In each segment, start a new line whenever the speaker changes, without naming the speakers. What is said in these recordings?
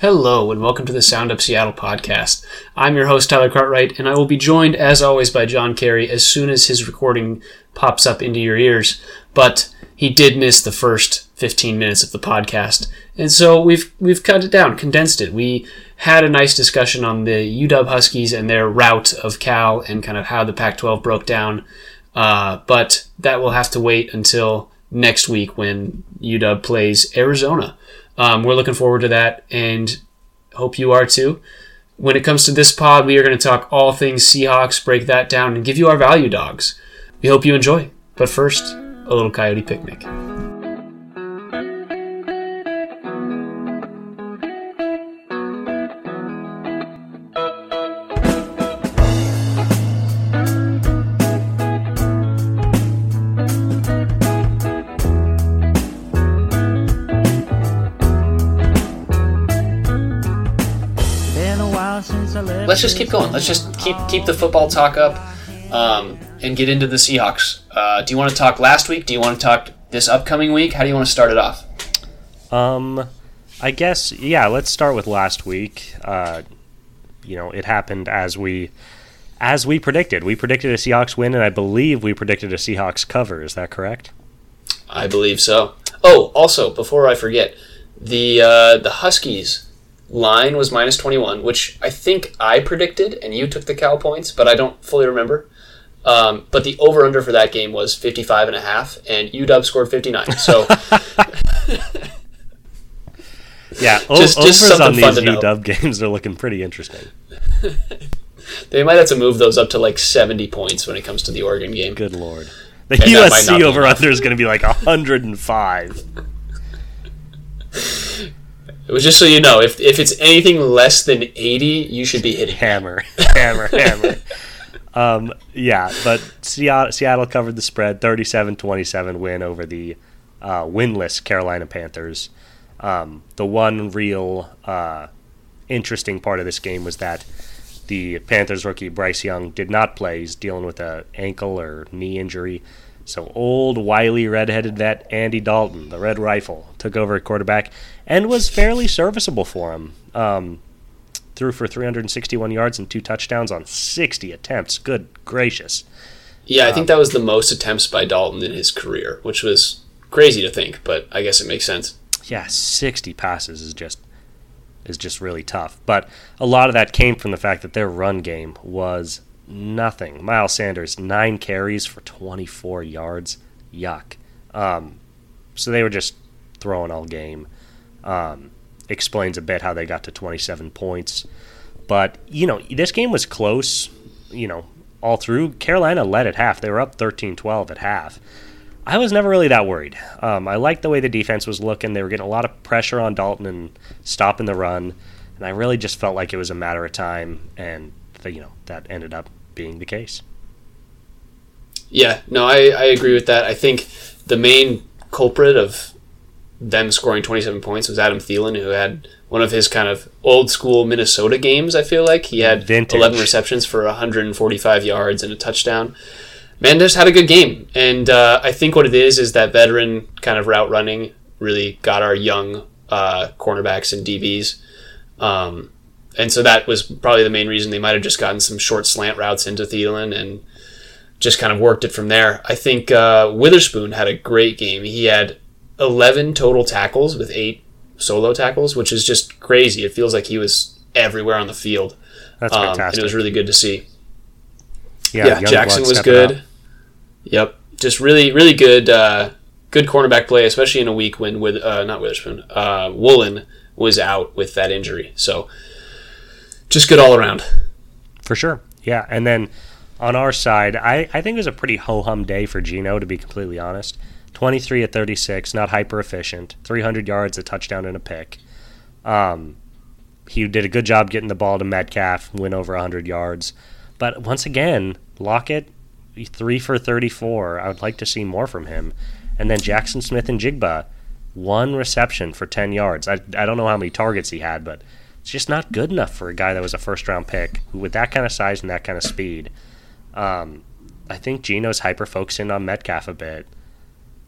Hello, and welcome to the Sound Up Seattle podcast. I'm your host, Tyler Cartwright, and I will be joined, as always, by John Carey as soon as his recording pops up into your ears. But he did miss the first 15 minutes of the podcast, and so we've we've cut it down, condensed it. We had a nice discussion on the UW Huskies and their route of Cal and kind of how the Pac-12 broke down, uh, but that will have to wait until next week when UW plays Arizona. Um, we're looking forward to that and hope you are too. When it comes to this pod, we are going to talk all things Seahawks, break that down, and give you our value dogs. We hope you enjoy. But first, a little coyote picnic. Let's just keep going. Let's just keep keep the football talk up um, and get into the Seahawks. Uh, do you want to talk last week? Do you want to talk this upcoming week? How do you want to start it off?
Um, I guess yeah. Let's start with last week. Uh, you know, it happened as we as we predicted. We predicted a Seahawks win, and I believe we predicted a Seahawks cover. Is that correct?
I believe so. Oh, also before I forget, the uh, the Huskies line was minus 21, which I think I predicted, and you took the Cal points, but I don't fully remember. Um, but the over under for that game was 55 and a half, and UW scored 59. So.
yeah, o- just, just overs on these UW games are looking pretty interesting.
they might have to move those up to like 70 points when it comes to the Oregon game.
Good lord. The and USC over under is going to be like 105.
It was just so you know, if, if it's anything less than 80, you should be hitting
hammer, hammer, hammer. Um, yeah, but Seattle, Seattle covered the spread, 37-27 win over the uh, winless Carolina Panthers. Um, the one real uh, interesting part of this game was that the Panthers rookie Bryce Young did not play. He's dealing with a ankle or knee injury. So old, wily, redheaded vet Andy Dalton, the Red Rifle, took over at quarterback and was fairly serviceable for him. Um, threw for 361 yards and two touchdowns on 60 attempts. Good gracious.
Yeah, I think that was the most attempts by Dalton in his career, which was crazy to think, but I guess it makes sense.
Yeah, 60 passes is just is just really tough. But a lot of that came from the fact that their run game was nothing. Miles Sanders, nine carries for 24 yards. Yuck. Um, so they were just throwing all game. Um, explains a bit how they got to 27 points. But, you know, this game was close, you know, all through. Carolina led at half. They were up 13 12 at half. I was never really that worried. Um, I liked the way the defense was looking. They were getting a lot of pressure on Dalton and stopping the run. And I really just felt like it was a matter of time. And, you know, that ended up being the case.
Yeah, no, I, I agree with that. I think the main culprit of them scoring 27 points was Adam Thielen, who had one of his kind of old school Minnesota games. I feel like he had Vintage. 11 receptions for 145 yards and a touchdown. Man just had a good game, and uh, I think what it is is that veteran kind of route running really got our young uh, cornerbacks and DBs. Um, and so that was probably the main reason they might have just gotten some short slant routes into Thielen and just kind of worked it from there. I think uh, Witherspoon had a great game. He had 11 total tackles with eight solo tackles, which is just crazy. It feels like he was everywhere on the field.
That's um, fantastic.
And it was really good to see. Yeah, yeah Jackson was good. Yep, just really, really good, uh, good cornerback play, especially in a week when with uh, not Witherspoon, uh, Woolen was out with that injury. So just good all around.
For sure. Yeah. And then on our side, I, I think it was a pretty ho hum day for Geno, to be completely honest. 23 at 36, not hyper efficient, 300 yards, a touchdown, and a pick. Um, he did a good job getting the ball to Metcalf, went over 100 yards. But once again, Lockett, 3 for 34. I would like to see more from him. And then Jaxon Smith-Njigba, one reception for 10 yards. I, I don't know how many targets he had, but it's just not good enough for a guy that was a first round pick with that kind of size and that kind of speed. Um, I think Geno's hyper focusing on Metcalf a bit.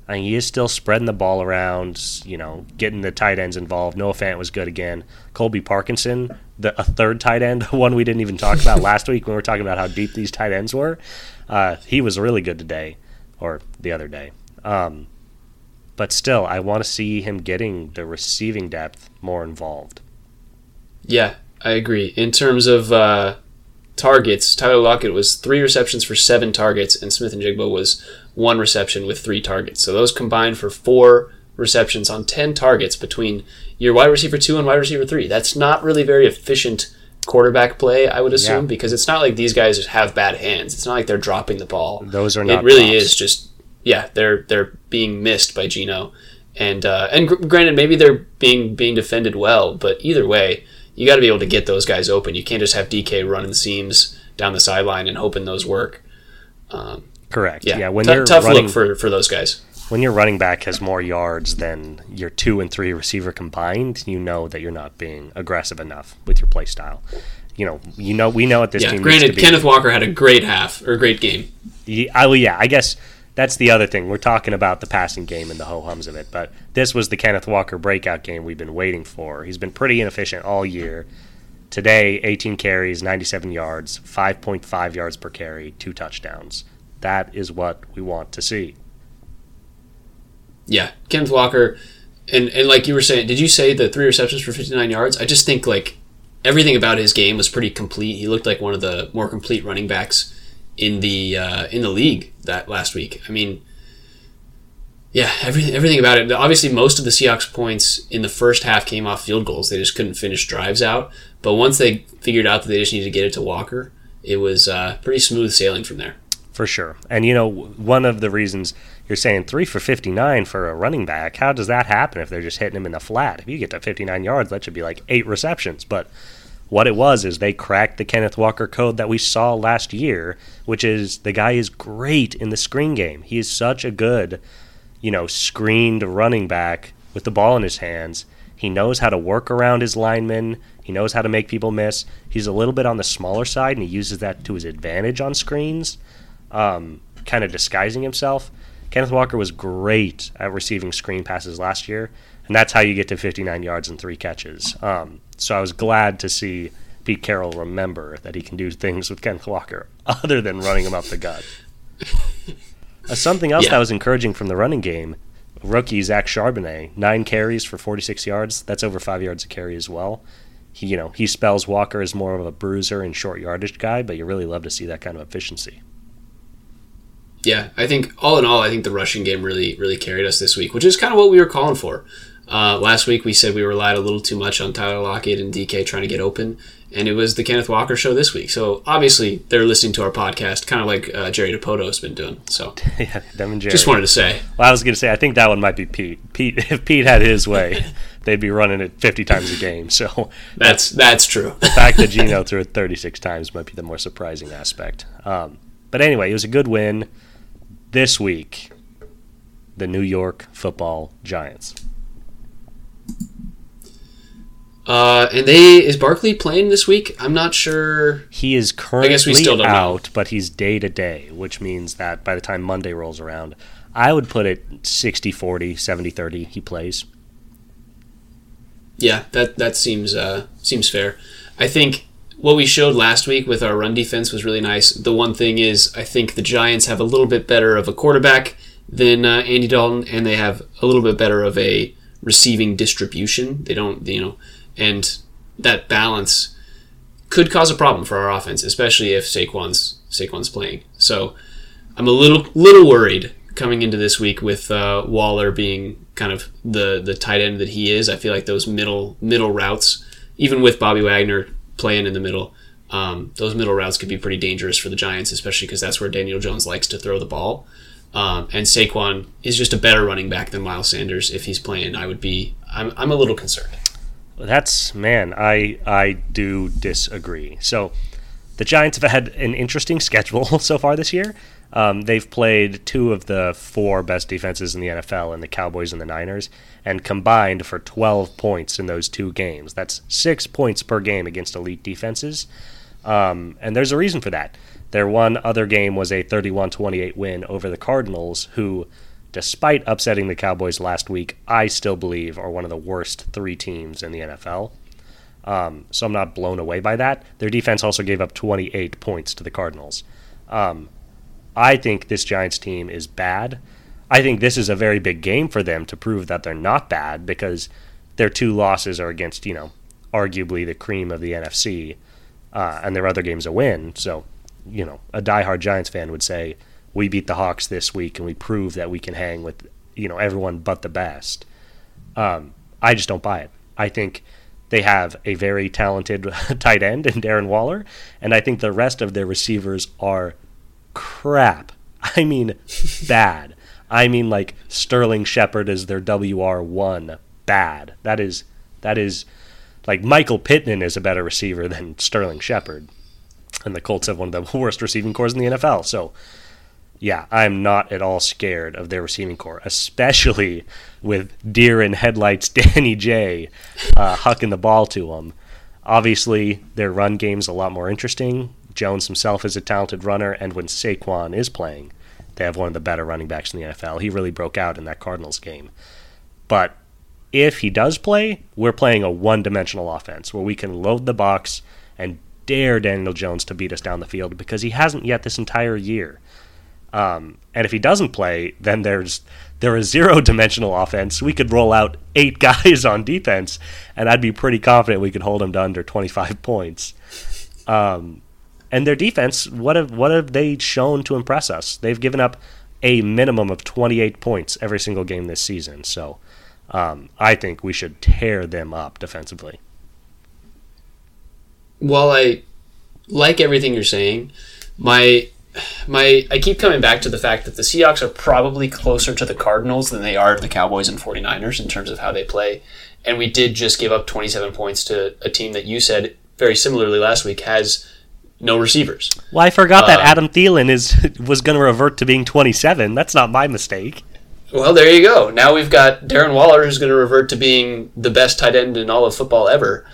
I he is still spreading the ball around, you know, getting the tight ends involved. Noah Fant was good again. Colby Parkinson, the a third tight end, one we didn't even talk about last week when we were talking about how deep these tight ends were. Uh, he was really good today, or the other day. Um, but still, I want to see him getting the receiving depth more involved.
Yeah, I agree. In terms of uh, targets, Tyler Lockett was three receptions for seven targets, and Smith-Njigba was one reception with three targets. So those combined for four receptions on 10 targets between your wide receiver two and wide receiver three. That's not really very efficient quarterback play, I would assume,
Yeah.
because it's not like these guys have bad hands. It's not like they're dropping the ball.
Those are not
It really is just yeah, they're they're being missed by Geno, and uh, and gr- granted maybe they're being being defended well, but either way, you got to be able to get those guys open. You can't just have DK running seams down the sideline and hoping those work. Um,
Correct.
yeah,
Yeah, when
Tou-
you're
tough
running,
look for for those guys.
when your running back has more yards than your two and three receiver combined, you know that you're not being aggressive enough with your play style. You know, you know, we know what this
Yeah,
team needs
granted,
to be.
Kenneth Walker had a great half or a great game.
Ye- I, yeah, I guess that's the other thing. We're talking about the passing game and the ho hums of it, but this was the Kenneth Walker breakout game we've been waiting for. He's been pretty inefficient all year. Today, 18 carries, 97 yards, 5.5 yards per carry, two touchdowns. That is what we want to see.
Yeah, Kenneth Walker, and and like you were saying, did you say the three receptions for 59 yards? I just think like everything about his game was pretty complete. He looked like one of the more complete running backs in the uh, in the league that last week. I mean, yeah, everything everything about it. Obviously, most of the Seahawks points in the first half came off field goals. They just couldn't finish drives out. But once they figured out that they just needed to get it to Walker, it was uh, pretty smooth sailing from there.
For sure. And, you know, one of the reasons you're saying three for 59 for a running back, how does that happen if they're just hitting him in the flat? If you get to 59 yards, that should be like eight receptions. But what it was is they cracked the Kenneth Walker code that we saw last year, which is the guy is great in the screen game. He is such a good, you know, screened running back with the ball in his hands. He knows how to work around his linemen. He knows how to make people miss. He's a little bit on the smaller side, and he uses that to his advantage on screens, um, kind of disguising himself. Kenneth Walker was great at receiving screen passes last year, and that's how you get to 59 yards and three catches. Um, so I was glad to see Pete Carroll remember that he can do things with Kenneth Walker other than running him up the gut. Uh, something else
Yeah.
that was encouraging from the running game, rookie Zach Charbonnet, nine carries for 46 yards. That's over five yards a carry as well. He, you know, he spells Walker as more of a bruiser and short yardage guy, but you really love to see that kind of efficiency.
Yeah, I think all in all, I think the rushing game really, really carried us this week, which is kind of what we were calling for. Uh, last week, we said we relied a little too much on Tyler Lockett and DK trying to get open, and it was the Kenneth Walker show this week. So obviously, they're listening to our podcast, kind of like uh, Jerry Dipoto has been doing. So
yeah, them and Jerry.
just wanted to say,
Well, I was going to say, I think that one might be Pete. Pete, if Pete had his way, they'd be running it 50 times a game. So
that's that's true.
the fact that Geno threw it 36 times might be the more surprising aspect. Um, but anyway, it was a good win this week. The New York Football Giants.
Uh, and they is Barkley playing this week? I'm not sure.
He is currently
guess we still don't know.
out, but he's day to day, which means that by the time Monday rolls around, I would put it 60 40, 70 30. He plays.
Yeah, that that seems uh, seems fair. I think what we showed last week with our run defense was really nice. The one thing is, I think the Giants have a little bit better of a quarterback than uh, Andy Dalton, and they have a little bit better of a receiving distribution. They don't, you know, and that balance could cause a problem for our offense, especially if Saquon's Saquon's playing. So I'm a little little worried coming into this week with uh, Waller being kind of the the tight end that he is. I feel like those middle middle routes, even with Bobby Wagner playing in the middle, um, those middle routes could be pretty dangerous for the Giants, especially because that's where Daniel Jones likes to throw the ball. Um, and Saquon is just a better running back than Miles Sanders. If he's playing, I would be. I'm, I'm a little concerned.
That's man, I I do disagree. So the Giants have had an interesting schedule so far this year. Um, they've played two of the four best defenses in the NFL, in the Cowboys and the Niners, and combined for 12 points in those two games. That's six points per game against elite defenses. Um, and there's a reason for that. Their one other game was a 31 28 win over the Cardinals, who despite upsetting the Cowboys last week, I still believe are one of the worst three teams in the NFL. Um, so I'm not blown away by that. Their defense also gave up 28 points to the Cardinals. Um, I think this Giants team is bad. I think this is a very big game for them to prove that they're not bad because their two losses are against, you know, arguably the cream of the NFC, uh, and their other games a win. So, you know, a diehard Giants fan would say, we beat the Hawks this week and we prove that we can hang with, you know, everyone but the best. Um, I just don't buy it. I think they have a very talented tight end in Darren Waller, and I think the rest of their receivers are crap. I mean, bad. I mean, like Sterling Shepard is their WR one bad. That is that is like Michael Pittman is a better receiver than Sterling Shepard, and the Colts have one of the worst receiving cores in the NFL. So, yeah, I'm not at all scared of their receiving core, especially with deer in headlights Danny J uh, hucking the ball to them. Obviously, their run game's a lot more interesting. Jones himself is a talented runner, and when Saquon is playing, they have one of the better running backs in the NFL. He really broke out in that Cardinals game. But if he does play, we're playing a one dimensional offense where we can load the box and dare Daniel Jones to beat us down the field because he hasn't yet this entire year. Um, and if he doesn't play, then there's there is zero dimensional offense. We could roll out eight guys on defense, and I'd be pretty confident we could hold them to under 25 points. Um, and their defense, what have what have they shown to impress us? They've given up a minimum of 28 points every single game this season. So um, I think we should tear them up defensively.
While I like everything you're saying, my my I keep coming back to the fact that the Seahawks are probably closer to the Cardinals than they are to the Cowboys and 49ers in terms of how they play. And we did just give up 27 points to a team that you said very similarly last week has no receivers.
Well, I forgot uh, that Adam Thielen is was going to revert to being 27. That's not my mistake.
Well, there you go. Now we've got Darren Waller who's going to revert to being the best tight end in all of football ever.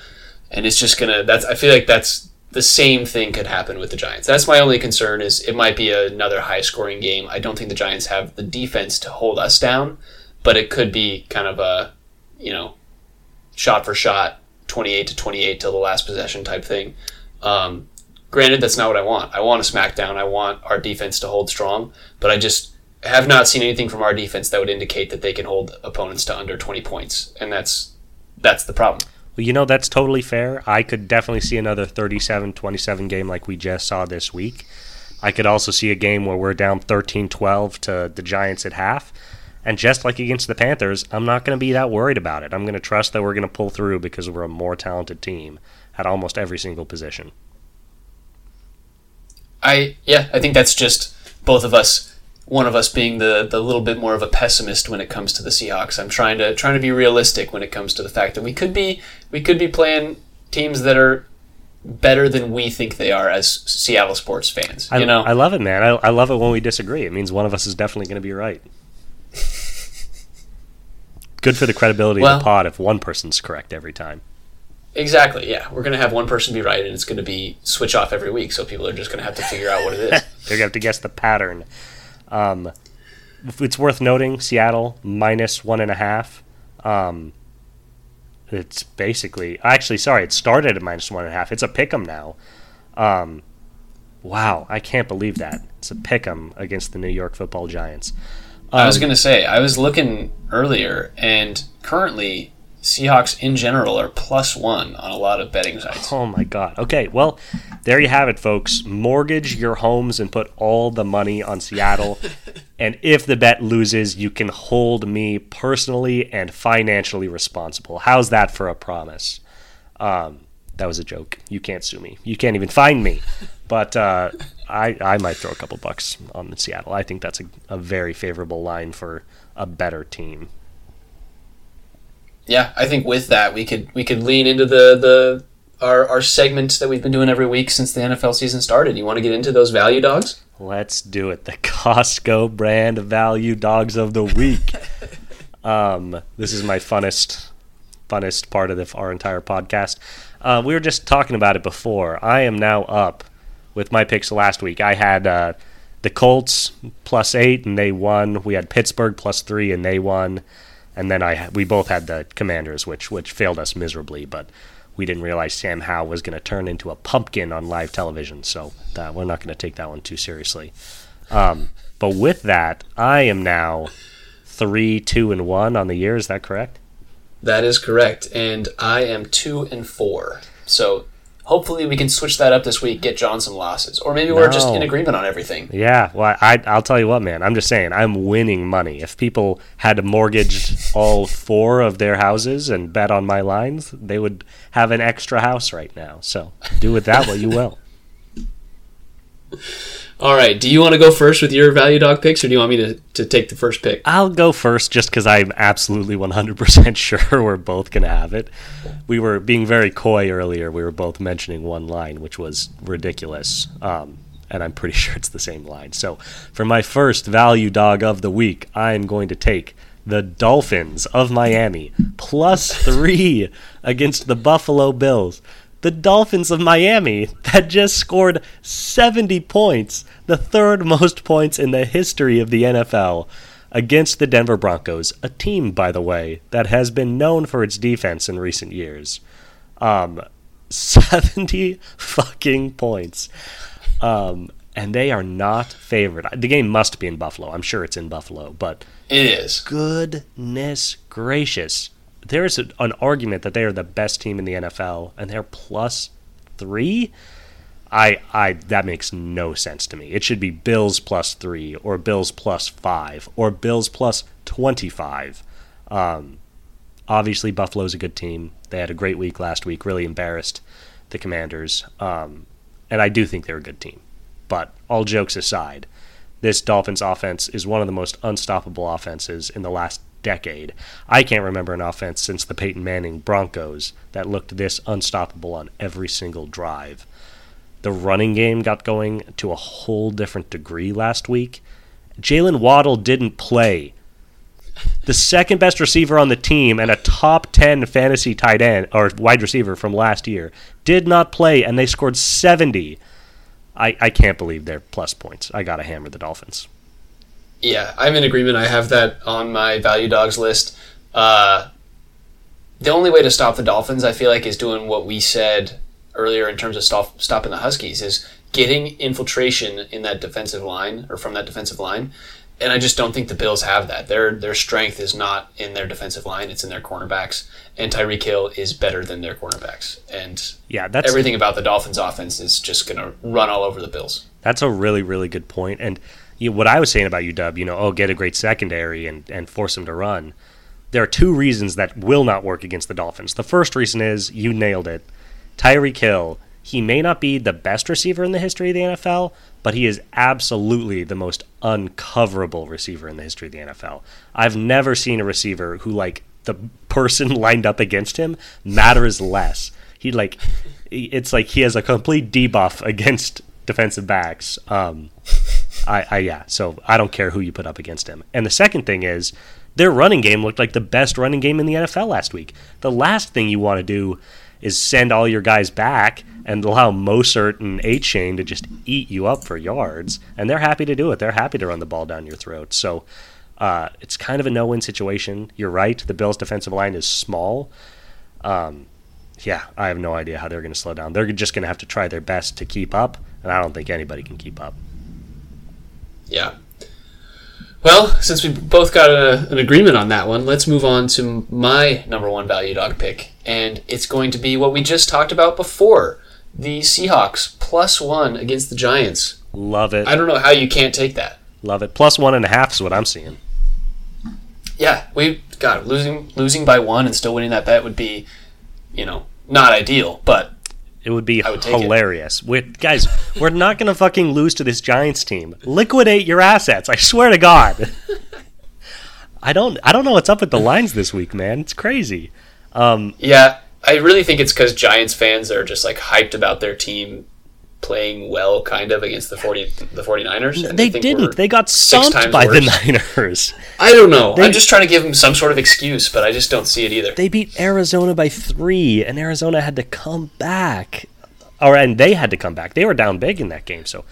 And it's just going to that's I feel like that's the same thing could happen with the Giants. That's my only concern is it might be another high scoring game. I don't think the Giants have the defense to hold us down, but it could be kind of a, you know, shot for shot, 28 to 28 till the last possession type thing. Um, granted, that's not what I want. I want a smackdown. I want our defense to hold strong, but I just have not seen anything from our defense that would indicate that they can hold opponents to under 20 points, and that's that's the problem.
You know, that's totally fair. I could definitely see another 37 27 game like we just saw this week. I could also see a game where we're down 13 12 to the Giants at half. And just like against the Panthers, I'm not going to be that worried about it. I'm going to trust that we're going to pull through because we're a more talented team at almost every single position.
I yeah, I think that's just both of us one of us being the the little bit more of a pessimist when it comes to the Seahawks. I'm trying to trying to be realistic when it comes to the fact that we could be we could be playing teams that are better than we think they are as Seattle sports fans.
I,
you know,
I love it, man. I, I love it when we disagree. It means one of us is definitely going to be right. Good for the credibility well, of the pod if one person's correct every time.
Exactly. Yeah, we're going to have one person be right, and it's going to be switch off every week. So people are just going to have to figure out what it is.
They're going to have to guess the pattern. Um, it's worth noting Seattle minus one and a half. Um, it's basically actually sorry, it started at minus one and a half. It's a pick 'em now. Um, wow, I can't believe that it's a pick 'em against the New York Football Giants.
I was um, going to say I was looking earlier, and currently Seahawks in general are plus one on a lot of betting sites.
Oh my god. Okay, well, there you have it, folks. Mortgage your homes and put all the money on Seattle. and if the bet loses, you can hold me personally and financially responsible. How's that for a promise? Um, that was a joke. You can't sue me. You can't even find me. But uh, I, I might throw a couple bucks on Seattle. I think that's a, a very favorable line for a better team
yeah, I think with that we could we could lean into the the our our segment that we've been doing every week since the NFL season started. You want to get into those value dogs?
Let's do it. The Costco brand value dogs of the week. um, this is my funnest funnest part of the, our entire podcast. Uh, we were just talking about it before. I am now up with my picks last week. I had uh, the Colts plus eight and they won. We had Pittsburgh plus three and they won, and then I we both had the Commanders, which which failed us miserably, but we didn't realize Sam Howell was going to turn into a pumpkin on live television, so that, we're not going to take that one too seriously. Um, but with that, I am now three, two, and one on the year. Is that correct?
That is correct, and I am two and four. So hopefully we can switch that up this week, get John some losses, or maybe we're just in agreement on everything.
Yeah, well, I, I'll tell you what, man. I'm just saying, I'm winning money. If people had mortgaged all four of their houses and bet on my lines, they would have an extra house right now. So do with that what you will.
All right, do you want to go first with your value dog picks, or do you want me to, to take the first pick?
I'll go first just because I'm absolutely 100% sure we're both going to have it. We were being very coy earlier. We were both mentioning one line, which was ridiculous. Um, and I'm pretty sure it's the same line. So for my first value dog of the week, I'm going to take the Dolphins of Miami plus three against the Buffalo Bills. The Dolphins of Miami that just scored 70 points, the third most points in the history of the NFL against the Denver Broncos, a team, by the way, that has been known for its defense in recent years. Um, 70 fucking points. Um, and they are not favored. The game must be in Buffalo. I'm sure it's in Buffalo, but
It is.
goodness gracious. There's a, an argument that they are the best team in the NFL, and they're plus three. I, I, that makes no sense to me. It should be Bills plus three, or Bills plus five, or Bills plus twenty-five. Um, obviously, Buffalo's a good team. They had a great week last week. Really embarrassed the Commanders, um, and I do think they're a good team. But all jokes aside, this Dolphins offense is one of the most unstoppable offenses in the last decade. I can't remember an offense since the Peyton Manning Broncos that looked this unstoppable on every single drive. The running game got going to a whole different degree last week. Jaylen Waddle didn't play. The second best receiver on the team and a top 10 fantasy tight end or wide receiver from last year did not play, and they scored 70. I, I can't believe they're plus points. I got to hammer the Dolphins.
Yeah, I'm in agreement. I have that on my value dogs list. Uh, the only way to stop the Dolphins, I feel like, is doing what we said earlier in terms of stop, stopping the Huskies, is getting infiltration in that defensive line or from that defensive line. And I just don't think the Bills have that. Their their strength is not in their defensive line; it's in their cornerbacks. And Tyreek Hill is better than their cornerbacks. And
Yeah, that's
everything about the Dolphins' offense is just going to run all over the Bills.
That's a really, really good point. And you what I was saying about UW, you know, oh, get a great secondary and, and force them to run. There are two reasons that will not work against the Dolphins. The first reason is you nailed it. Tyreek Hill, he may not be the best receiver in the history of the NFL, but he is absolutely the most uncoverable receiver in the history of the NFL. I've never seen a receiver who like the person lined up against him matters less. He like it's like he has a complete debuff against defensive backs. Um, I, I yeah, so I don't care who you put up against him. And the second thing is their running game looked like the best running game in the NFL last week. The last thing you want to do is send all your guys back and allow Mostert and Achane to just eat you up for yards. And they're happy to do it. They're happy to run the ball down your throat. So uh, it's kind of a no win situation. You're right. The Bills' defensive line is small. Um, yeah, I have no idea how they're going to slow down. They're just going to have to try their best to keep up. And I don't think anybody can keep up.
Yeah. Well, since we both got a, an agreement on that one, let's move on to my number one value dog pick. And it's going to be what we just talked about before the Seahawks plus one against the Giants.
Love it.
I don't know how you can't take that.
Love it. Plus one and a half is what I'm seeing.
Yeah, we got losing losing by one and still winning that bet would be, you know, not ideal, but
It would be
would
hilarious. we guys, we're not going to fucking lose to this Giants team. Liquidate your assets. I swear to God. I don't. I don't know what's up with the lines this week, man. It's crazy. Um,
yeah, I really think it's because Giants fans are just like hyped about their team playing well, kind of against the 40, the 49ers. and
they
think
didn't. They got stomped by the
worse.
Niners.
I don't know.
They-
I'm just trying to give them some sort of excuse, but I just don't see it either.
They beat Arizona by three, and Arizona had to come back. Or and they had to come back. They were down big in that game. So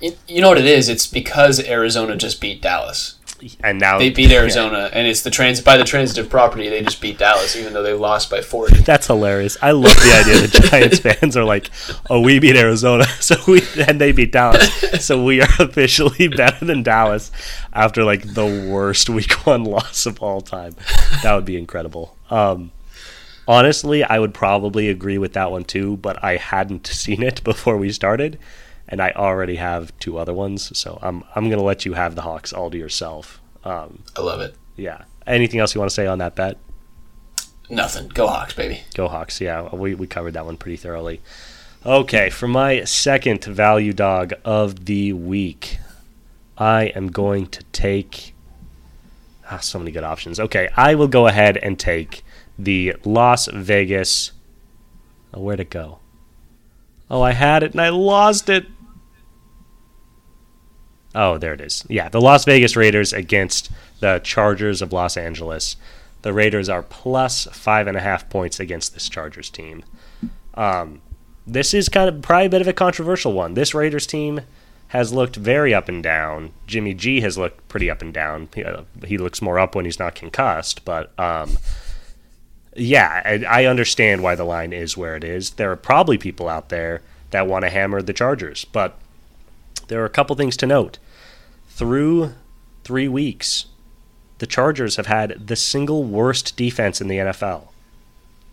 you know what it is? It's because Arizona just beat Dallas.
And now
They beat Arizona, and it's the trans by the transitive property. They just beat Dallas, even though they lost by forty.
That's hilarious. I love the idea that Giants fans are like, "Oh, we beat Arizona, so we and they beat Dallas, so we are officially better than Dallas." After like the worst Week One loss of all time, that would be incredible. Um, honestly, I would probably agree with that one too, but I hadn't seen it before we started, and I already have two other ones, so I'm I'm gonna let you have the Hawks all to yourself. Um,
I love it.
yeah. Anything else you want to say on that bet?
Nothing. Go Hawks, baby.
Go Hawks. Yeah, we, we covered that one pretty thoroughly. Okay, for my second value dog of the week, I am going to take. Ah, so many good options. Okay, I will go ahead and take the Las Vegas. Oh, where'd it go? Oh, I had it and I lost it. Oh, there it is. Yeah, the Las Vegas Raiders against the Chargers of Los Angeles. The Raiders are plus five and a half points against this Chargers team. Um, this is kind of probably a bit of a controversial one. This Raiders team has looked very up and down. Jimmy G has looked pretty up and down. He, uh, he looks more up when he's not concussed, but um, yeah, I, I understand why the line is where it is. There are probably people out there that want to hammer the Chargers, but there are a couple things to note. Through three weeks, the Chargers have had the single worst defense in the NFL.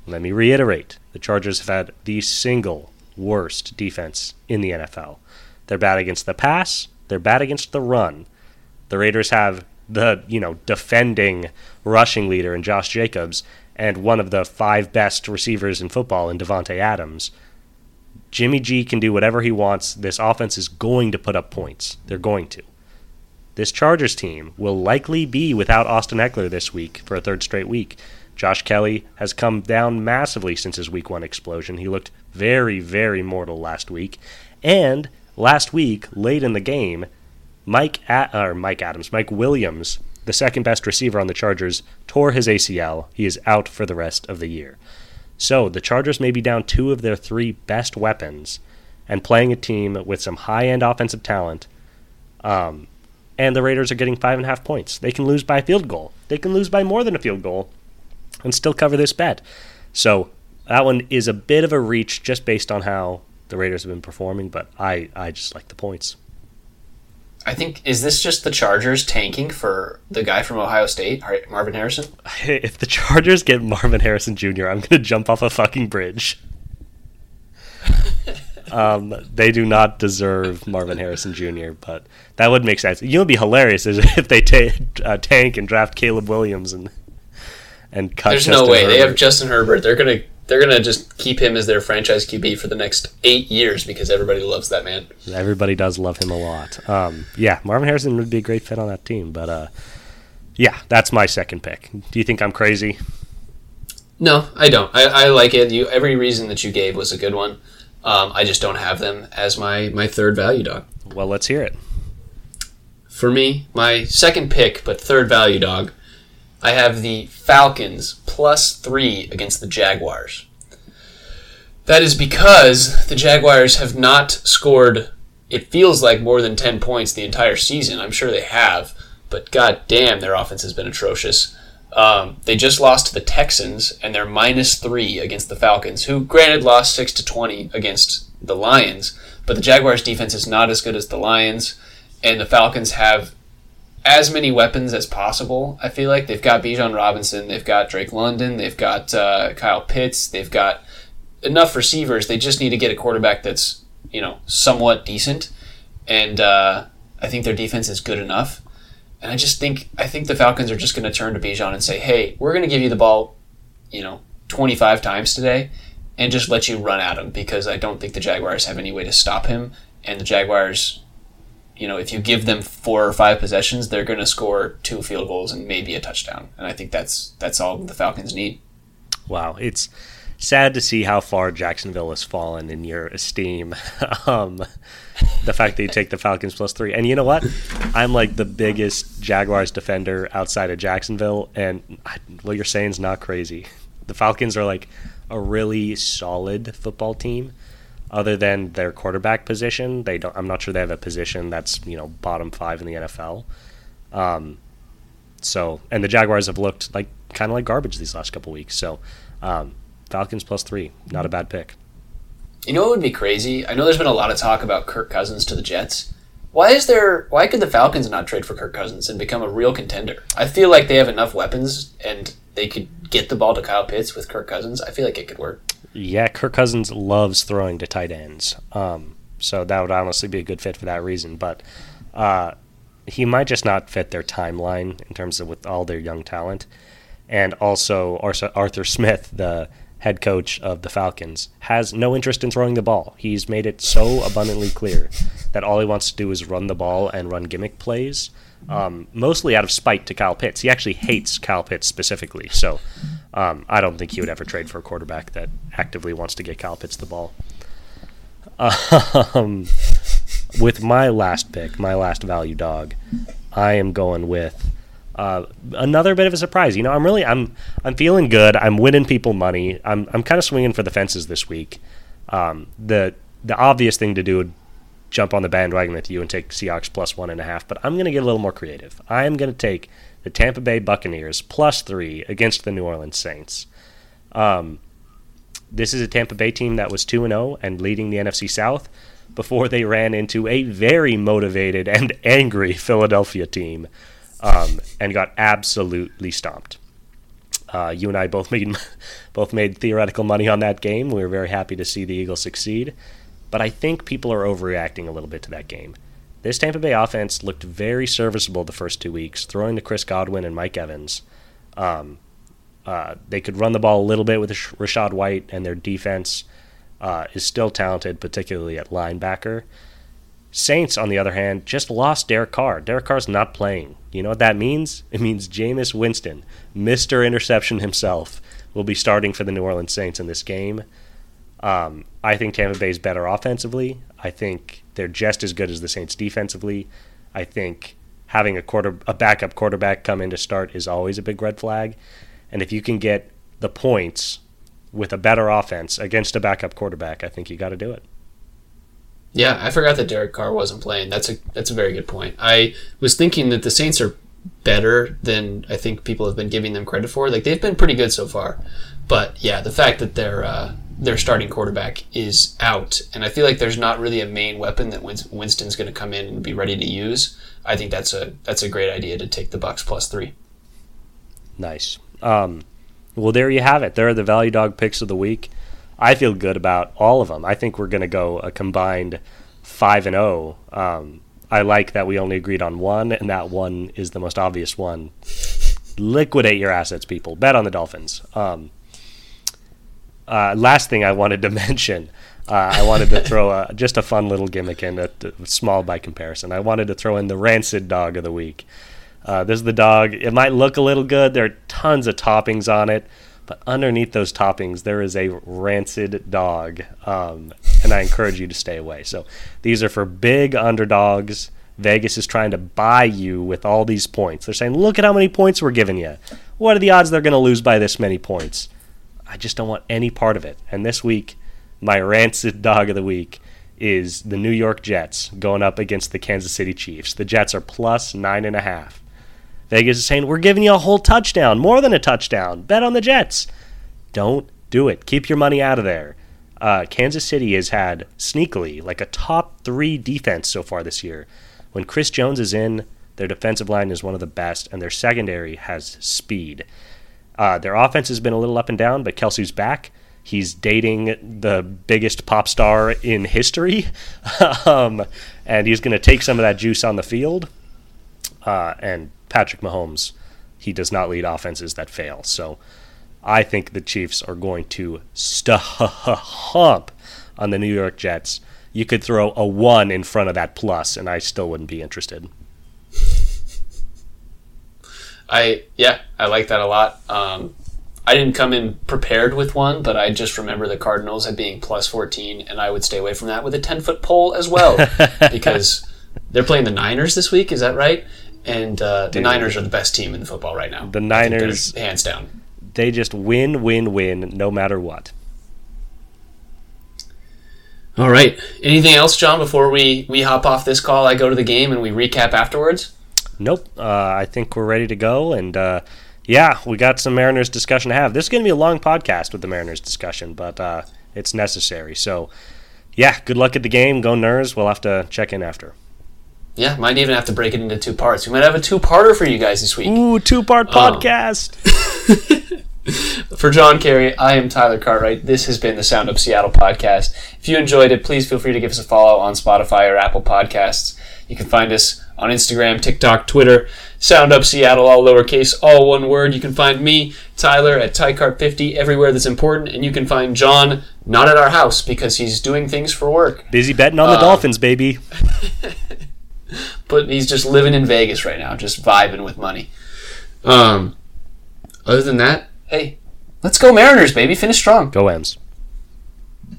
Let me reiterate the Chargers have had the single worst defense in the NFL. They're bad against the pass, they're bad against the run. The Raiders have the, you know, defending rushing leader in Josh Jacobs and one of the five best receivers in football in Davante Adams. Jimmy G can do whatever he wants. This offense is going to put up points. They're going to. This Chargers team will likely be without Austin Ekeler this week for a third straight week. Josh Kelley has come down massively since his week one explosion. He looked very, very mortal last week. And last week, late in the game, Mike or Mike Adams, Mike Williams, the second best receiver on the Chargers, tore his ACL. He is out for the rest of the year. So the Chargers may be down two of their three best weapons and playing a team with some high end offensive talent. Um, and the Raiders are getting five and a half points. They can lose by a field goal. They can lose by more than a field goal and still cover this bet. So that one is a bit of a reach just based on how the Raiders have been performing, but I, I just like the points.
I think is this just the Chargers tanking for the guy from Ohio State, Marvin Harrison?
If the Chargers get Marvin Harrison Jr., I'm going to jump off a fucking bridge. Um, they do not deserve Marvin Harrison Jr., but that would make sense. You know, would be hilarious if they ta- uh, tank and draft Caleb Williams and and cut.
There's
Justin
no way they have Justin Herbert. They're gonna they're gonna just keep him as their franchise QB for the next eight years because everybody loves that man.
Everybody does love him a lot. Um, yeah, Marvin Harrison would be a great fit on that team, but uh, yeah, that's my second pick. Do you think I'm crazy?
No, I don't. I, I like it. You every reason that you gave was a good one. Um, I just don't have them as my my third value dog.
Well, let's hear it.
For me, my second pick, but third value dog, I have the Falcons plus three against the Jaguars. That is because the Jaguars have not scored, it feels like more than 10 points the entire season. I'm sure they have, but god damn, their offense has been atrocious. Um, they just lost to the Texans, and they're minus three against the Falcons, who, granted, lost 6 to 20 against the Lions, but the Jaguars' defense is not as good as the Lions, and the Falcons have as many weapons as possible. I feel like they've got Bijan Robinson, they've got Drake London, they've got uh, Kyle Pitts, they've got enough receivers. They just need to get a quarterback that's you know somewhat decent, and uh, I think their defense is good enough. And I just think I think the Falcons are just going to turn to Bijan and say, "Hey, we're going to give you the ball, you know, 25 times today, and just let you run at him because I don't think the Jaguars have any way to stop him, and the Jaguars." you know, if you give them four or five possessions, they're going to score two field goals and maybe a touchdown. And I think that's that's all the Falcons need.
Wow, it's sad to see how far Jacksonville has fallen in your esteem. um, the fact that you take the Falcons plus three, and you know what? I'm like the biggest Jaguars defender outside of Jacksonville, and I, what you're saying is not crazy. The Falcons are like a really solid football team. other than their quarterback position. They don't. I'm not sure they have a position that's you know bottom five in the NFL. Um, so and the Jaguars have looked like kind of like garbage these last couple weeks. So um, Falcons plus three, not a bad pick.
You know what would be crazy? I know there's been a lot of talk about Kirk Cousins to the Jets. Why is there? Why could the Falcons not trade for Kirk Cousins and become a real contender? I feel like they have enough weapons and they could get the ball to Kyle Pitts with Kirk Cousins. I feel like it could work.
Yeah, Kirk Cousins loves throwing to tight ends, um, so that would honestly be a good fit for that reason. But uh, he might just not fit their timeline in terms of with all their young talent, and also Arthur Smith, the head coach of the Falcons, has no interest in throwing the ball. He's made it so abundantly clear that all he wants to do is run the ball and run gimmick plays, um, mostly out of spite to Kyle Pitts. He actually hates Kyle Pitts specifically, so um, I don't think he would ever trade for a quarterback that actively wants to get Kyle Pitts the ball. Um, with my last pick, my last value dog, I am going with uh, another bit of a surprise. You know, I'm really I'm I'm feeling good. I'm winning people money. I'm I'm kind of swinging for the fences this week. Um, the the obvious thing to do would jump on the bandwagon with you and take Seahawks plus one and a half, but I'm going to get a little more creative. I am going to take the Tampa Bay Buccaneers plus three against the New Orleans Saints. Um, this is a Tampa Bay team that was 2 and 0 and leading the NFC South before they ran into a very motivated and angry Philadelphia team um, and got absolutely stomped. Uh, you and I both made both made theoretical money on that game. We were very happy to see the Eagles succeed, but I think people are overreacting a little bit to that game. This Tampa Bay offense looked very serviceable the first two weeks, throwing to Chris Godwin and Mike Evans. Um, uh, they could run the ball a little bit with Rachaad White, and their defense uh, is still talented, particularly at linebacker. Saints, on the other hand, just lost Derek Carr. Derek Carr's not playing. You know what that means? It means Jameis Winston, Mr. Interception himself, will be starting for the New Orleans Saints in this game. Um, I think Tampa Bay is better offensively. I think they're just as good as the Saints defensively. I think having a quarter a backup quarterback come in to start is always a big red flag. And if you can get the points with a better offense against a backup quarterback, I think you got to do it.
Yeah, I forgot that Derek Carr wasn't playing. That's a that's a very good point. I was thinking that the Saints are better than I think people have been giving them credit for. Like they've been pretty good so far, but yeah, the fact that their uh, their starting quarterback is out, and I feel like there's not really a main weapon that Winston's going to come in and be ready to use. I think that's a that's a great idea to take the Bucs plus three.
Nice. Um, well, there you have it. There are the value dog picks of the week. I feel good about all of them. I think we're going to go a combined five and zero. Oh. Um, I like that we only agreed on one, and that one is the most obvious one. Liquidate your assets, people. Bet on the Dolphins. Um, uh, last thing I wanted to mention, uh, I wanted to throw a, just a fun little gimmick in, a, a, small by comparison. I wanted to throw in the rancid dog of the week. Uh, this is the dog. It might look a little good. There are tons of toppings on it. But underneath those toppings, there is a rancid dog, um, and I encourage you to stay away. So these are for big underdogs. Vegas is trying to buy you with all these points. They're saying, look at how many points we're giving you. What are the odds they're going to lose by this many points? I just don't want any part of it. And this week, my rancid dog of the week is the New York Jets going up against the Kansas City Chiefs. The Jets are plus nine and a half. Vegas is saying, we're giving you a whole touchdown, more than a touchdown. Bet on the Jets. Don't do it. Keep your money out of there. Uh, Kansas City has had sneakily like a top three defense so far this year. When Chris Jones is in, their defensive line is one of the best, and their secondary has speed. Uh, their offense has been a little up and down, but Kelce's back. He's dating the biggest pop star in history, um, and he's going to take some of that juice on the field. Uh, and Patrick Mahomes, he does not lead offenses that fail. So I think the Chiefs are going to stomp on the New York Jets. You could throw a one in front of that plus, and I still wouldn't be interested.
I yeah, I like that a lot. Um, I didn't come in prepared with one, but I just remember the Cardinals at being plus fourteen, and I would stay away from that with a ten foot pole as well because they're playing the Niners this week. Is that right? And uh, the Niners are the best team in the football right now.
The Niners,
hands down,
they just win, win, win, no matter what.
All right. Anything else, John? Before we we hop off this call, I go to the game and we recap afterwards.
Nope. Uh, I think we're ready to go. And uh, yeah, we got some Mariners discussion to have. This is going to be a long podcast with the Mariners discussion, but uh, it's necessary. So yeah, good luck at the game. Go Ners. We'll have to check in after.
Yeah, might even have to break it into two parts. We might have a two-parter for you guys this week.
Ooh, two part podcast.
For John Kerry, I am Tyler Cartwright. This has been the Sound Up Seattle podcast. If you enjoyed it, please feel free to give us a follow on Spotify or Apple Podcasts. You can find us on Instagram, TikTok, Twitter, Sound Up Seattle, all lowercase, all one word. You can find me, Tyler, at TyCart50 everywhere that's important, and you can find John not at our house because he's doing things for work.
Busy betting on the
Uh,
Dolphins, baby.
but he's just living in Vegas right now, just vibing with money. Um, other than that, hey, let's go Mariners, baby. Finish strong.
Go M's.